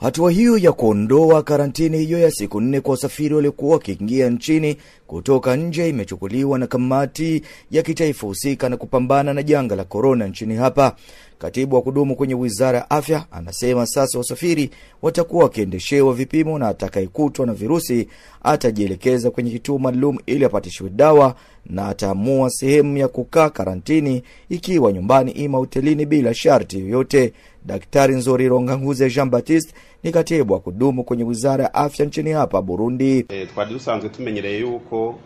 Hatua hiyo ya kuondoa karantini hiyo ya siku nne kwa wasafiri waliokuwa wakiingia nchini kutoka nje imechukuliwa na kamati ya kitaifa husika na kupambana na janga la korona nchini hapa. Katibu wa kudumu kwenye wizara ya afya anasema sasa wasafiri watakuwa wakiendeshewa vipimo na atakayekutwa na virusi atajielekeza kwenye kituo maalum ili apatishiwe dawa na ataamua sehemu ya kukaa karantini, ikiwa nyumbani ima hotelini, bila sharti yoyote. Daktari Nzori Ronganguze Jean Baptiste ni katibu wa kudumu kwenye wizara ya afya nchini hapa Burundi. E,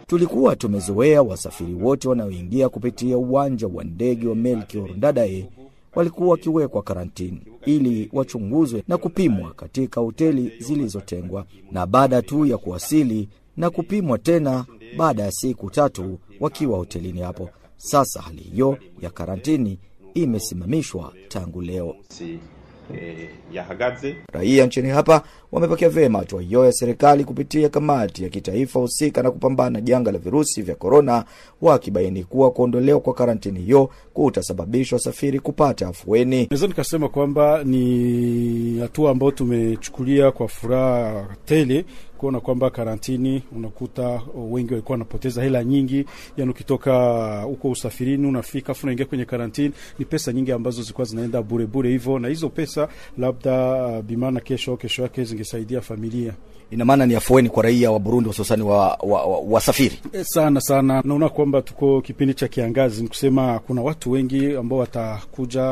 Tulikuwa tumezoea wasafiri wote wanaoingia kupitia uwanja wa ndege wa Melchior Ndadaye walikuwa wakiwekwa karantini ili wachunguzwe na kupimwa katika hoteli zilizotengwa, na baada tu ya kuwasili na kupimwa tena baada ya siku tatu wakiwa hotelini hapo. Sasa hali hiyo ya karantini imesimamishwa tangu leo. Si ya yahagaze Raia nchini hapa wamepokea vyema hatua hiyo ya serikali kupitia kamati ya kitaifa husika na kupambana na janga la virusi vya korona, wakibaini kuwa kuondolewa kwa karantini hiyo kutasababisha wasafiri kupata afueni. Naweza nikasema kwamba ni hatua ambayo tumechukulia kwa furaha tele kuona kwamba karantini, unakuta wengi walikuwa wanapoteza hela nyingi, yani ukitoka huko usafirini unafika afu unaingia kwenye karantini, ni pesa nyingi ambazo zilikuwa zinaenda bure bure hivyo, na hizo pesa labda bimana kesho kesho yake zingesaidia familia Ina maana ni afueni kwa raia wa Burundi, hususani wa, wa, wa, wasafiri. E, sana sana. Naona kwamba tuko kipindi cha kiangazi, ni kusema kuna watu wengi ambao watakuja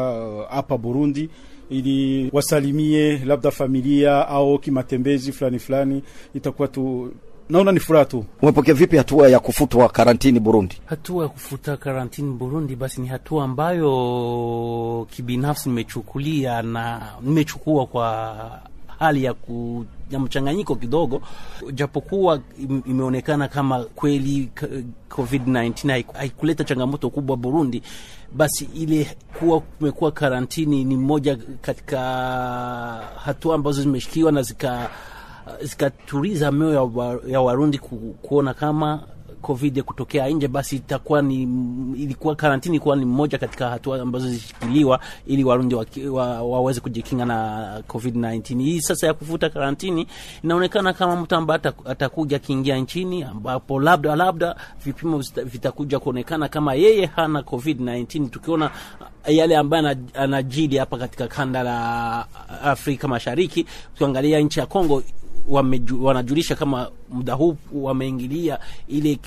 hapa uh, Burundi ili wasalimie labda familia au kimatembezi fulani fulani, itakuwa tu naona ni furaha tu. Umepokea vipi hatua ya kufutwa karantini Burundi? Hatua ya kufuta karantini Burundi, basi ni hatua ambayo kibinafsi nimechukulia na nimechukua kwa hali ya ku ya mchanganyiko kidogo, japokuwa imeonekana kama kweli COVID-19 haikuleta changamoto kubwa Burundi, basi ile kuwa kumekuwa karantini ni moja katika hatua ambazo zimeshikiwa na zika zikatuliza mioyo ya Warundi ku, kuona kama covid kutokea nje, basi itakuwa ni ilikuwa karantini ilikuwa ni mmoja katika hatua ambazo zilishikiliwa ili Warundi waki- wa, waweze kujikinga na covid 19. Hii sasa ya kufuta karantini inaonekana kama mtu ambaye atakuja akiingia nchini, ambapo labda labda vipimo vitakuja kuonekana kama yeye hana covid 19, tukiona yale ambayo anajili hapa katika kanda la Afrika Mashariki, tukiangalia nchi ya Kongo wanajulisha kama muda huu wameingilia ile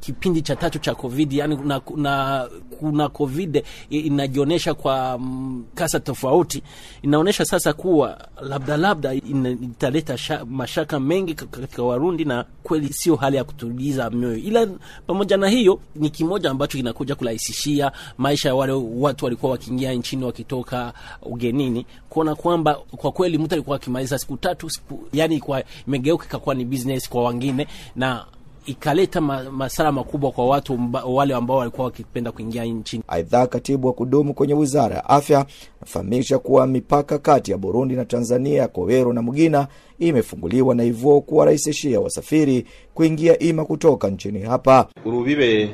kipindi cha tatu cha covid yani na, na, kuna covid inajionyesha kwa mm, kasa tofauti. Inaonyesha sasa kuwa labda labda italeta mashaka mengi katika warundi na kweli sio hali ya kutuliza mioyo. Ila pamoja na hiyo ni kimoja ambacho kinakuja kurahisishia maisha ya wale watu walikuwa wakiingia nchini wakitoka ugenini kuona kwamba kwa kweli mtu alikuwa akimaliza siku tatu siku, yani kwa imegeuka ikakuwa ni business kwa wengine na ikaleta ma, masara makubwa kwa watu mba, wale ambao walikuwa wakipenda kuingia nchini. Aidha, katibu wa kudumu kwenye wizara ya afya anafahamisha kuwa mipaka kati ya Burundi na Tanzania ya Kowero na Mugina imefunguliwa na hivyo kuwarahisishia wasafiri kuingia ima kutoka nchini hapa. urubibe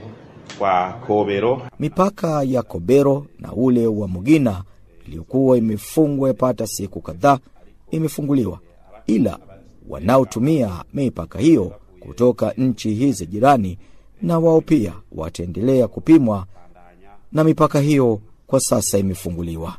kwa kobero Mipaka ya Kobero na ule wa Mugina iliyokuwa imefungwa yapata siku kadhaa imefunguliwa, ila wanaotumia mipaka hiyo kutoka nchi hizi jirani na wao pia wataendelea kupimwa, na mipaka hiyo kwa sasa imefunguliwa.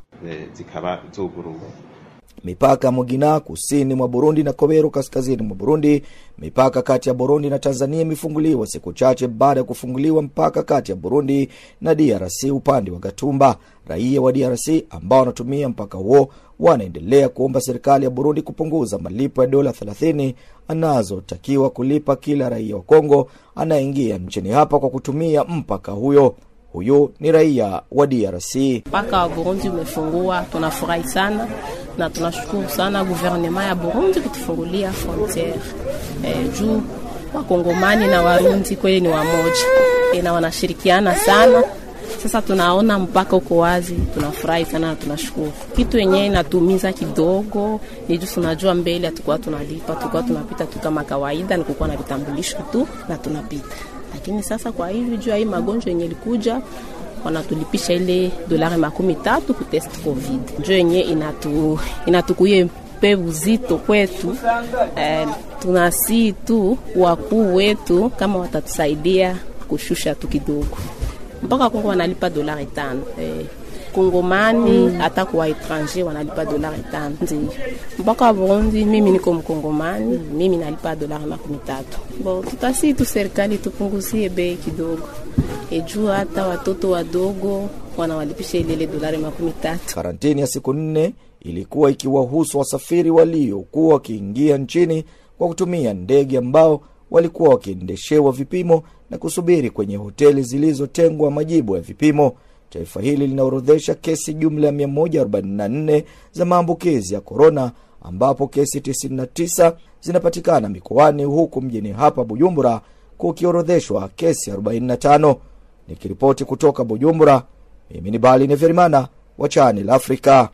Mipaka ya Mugina kusini mwa Burundi na Kobero kaskazini mwa Burundi. Mipaka kati ya Burundi na Tanzania imefunguliwa siku chache baada ya kufunguliwa mpaka kati ya Burundi na DRC upande wa Gatumba. Raia wa DRC ambao wanatumia mpaka huo wanaendelea kuomba serikali ya Burundi kupunguza malipo ya dola 30 anazotakiwa kulipa kila raia wa Kongo anayeingia nchini hapa kwa kutumia mpaka huyo. Huyu ni raia wa DRC. mpaka wa Burundi umefungua, tunafurahi sana na tunashukuru sana guvernema ya Burundi kutufungulia frontiere eh, juu wakongomani na warundi kweli ni wamoja eh, na wanashirikiana sana. Sasa tunaona mpaka uko wazi, tunafurahi sana na tunashukuru. Kitu yenyewe inatumiza kidogo ni juu tunajua mbele hatukuwa tunalipa, tulikuwa tunapita tu kama kawaida, nikukuwa na vitambulisho tu na tunapita, lakini sasa kwa hivi juu ya hii magonjwa yenye ilikuja wanatulipisha ile dolari makumi tatu kutest covid. Njo yenye inatu, inatukuye pe uzito kwetu eh, tunasii tu wakuu wetu kama watatusaidia kushusha tu kidogo mpaka Kongo wanalipa dolari tano eh, Kongomani hata kwa etranger wanalipa dolari tano ndio mpaka Burundi. Mimi niko Mkongomani, mimi nalipa dolari makumi tatu. Bo tutasi tu serikali tupunguzie bei kidogo, ejuu hata watoto wadogo wanawalipisha ilele dolari makumi tatu. Karantini ya siku nne ilikuwa ikiwahusu wasafiri waliokuwa wakiingia nchini kwa kutumia ndege ambao walikuwa wakiendeshewa vipimo na kusubiri kwenye hoteli zilizotengwa majibu ya vipimo. Taifa hili linaorodhesha kesi jumla ya 144 za maambukizi ya korona, ambapo kesi 99 zinapatikana mikoani, huku mjini hapa Bujumbura kukiorodheshwa kesi 45. Nikiripoti kutoka Bujumbura, mimi ni Bali Neverimana wa Channel Africa.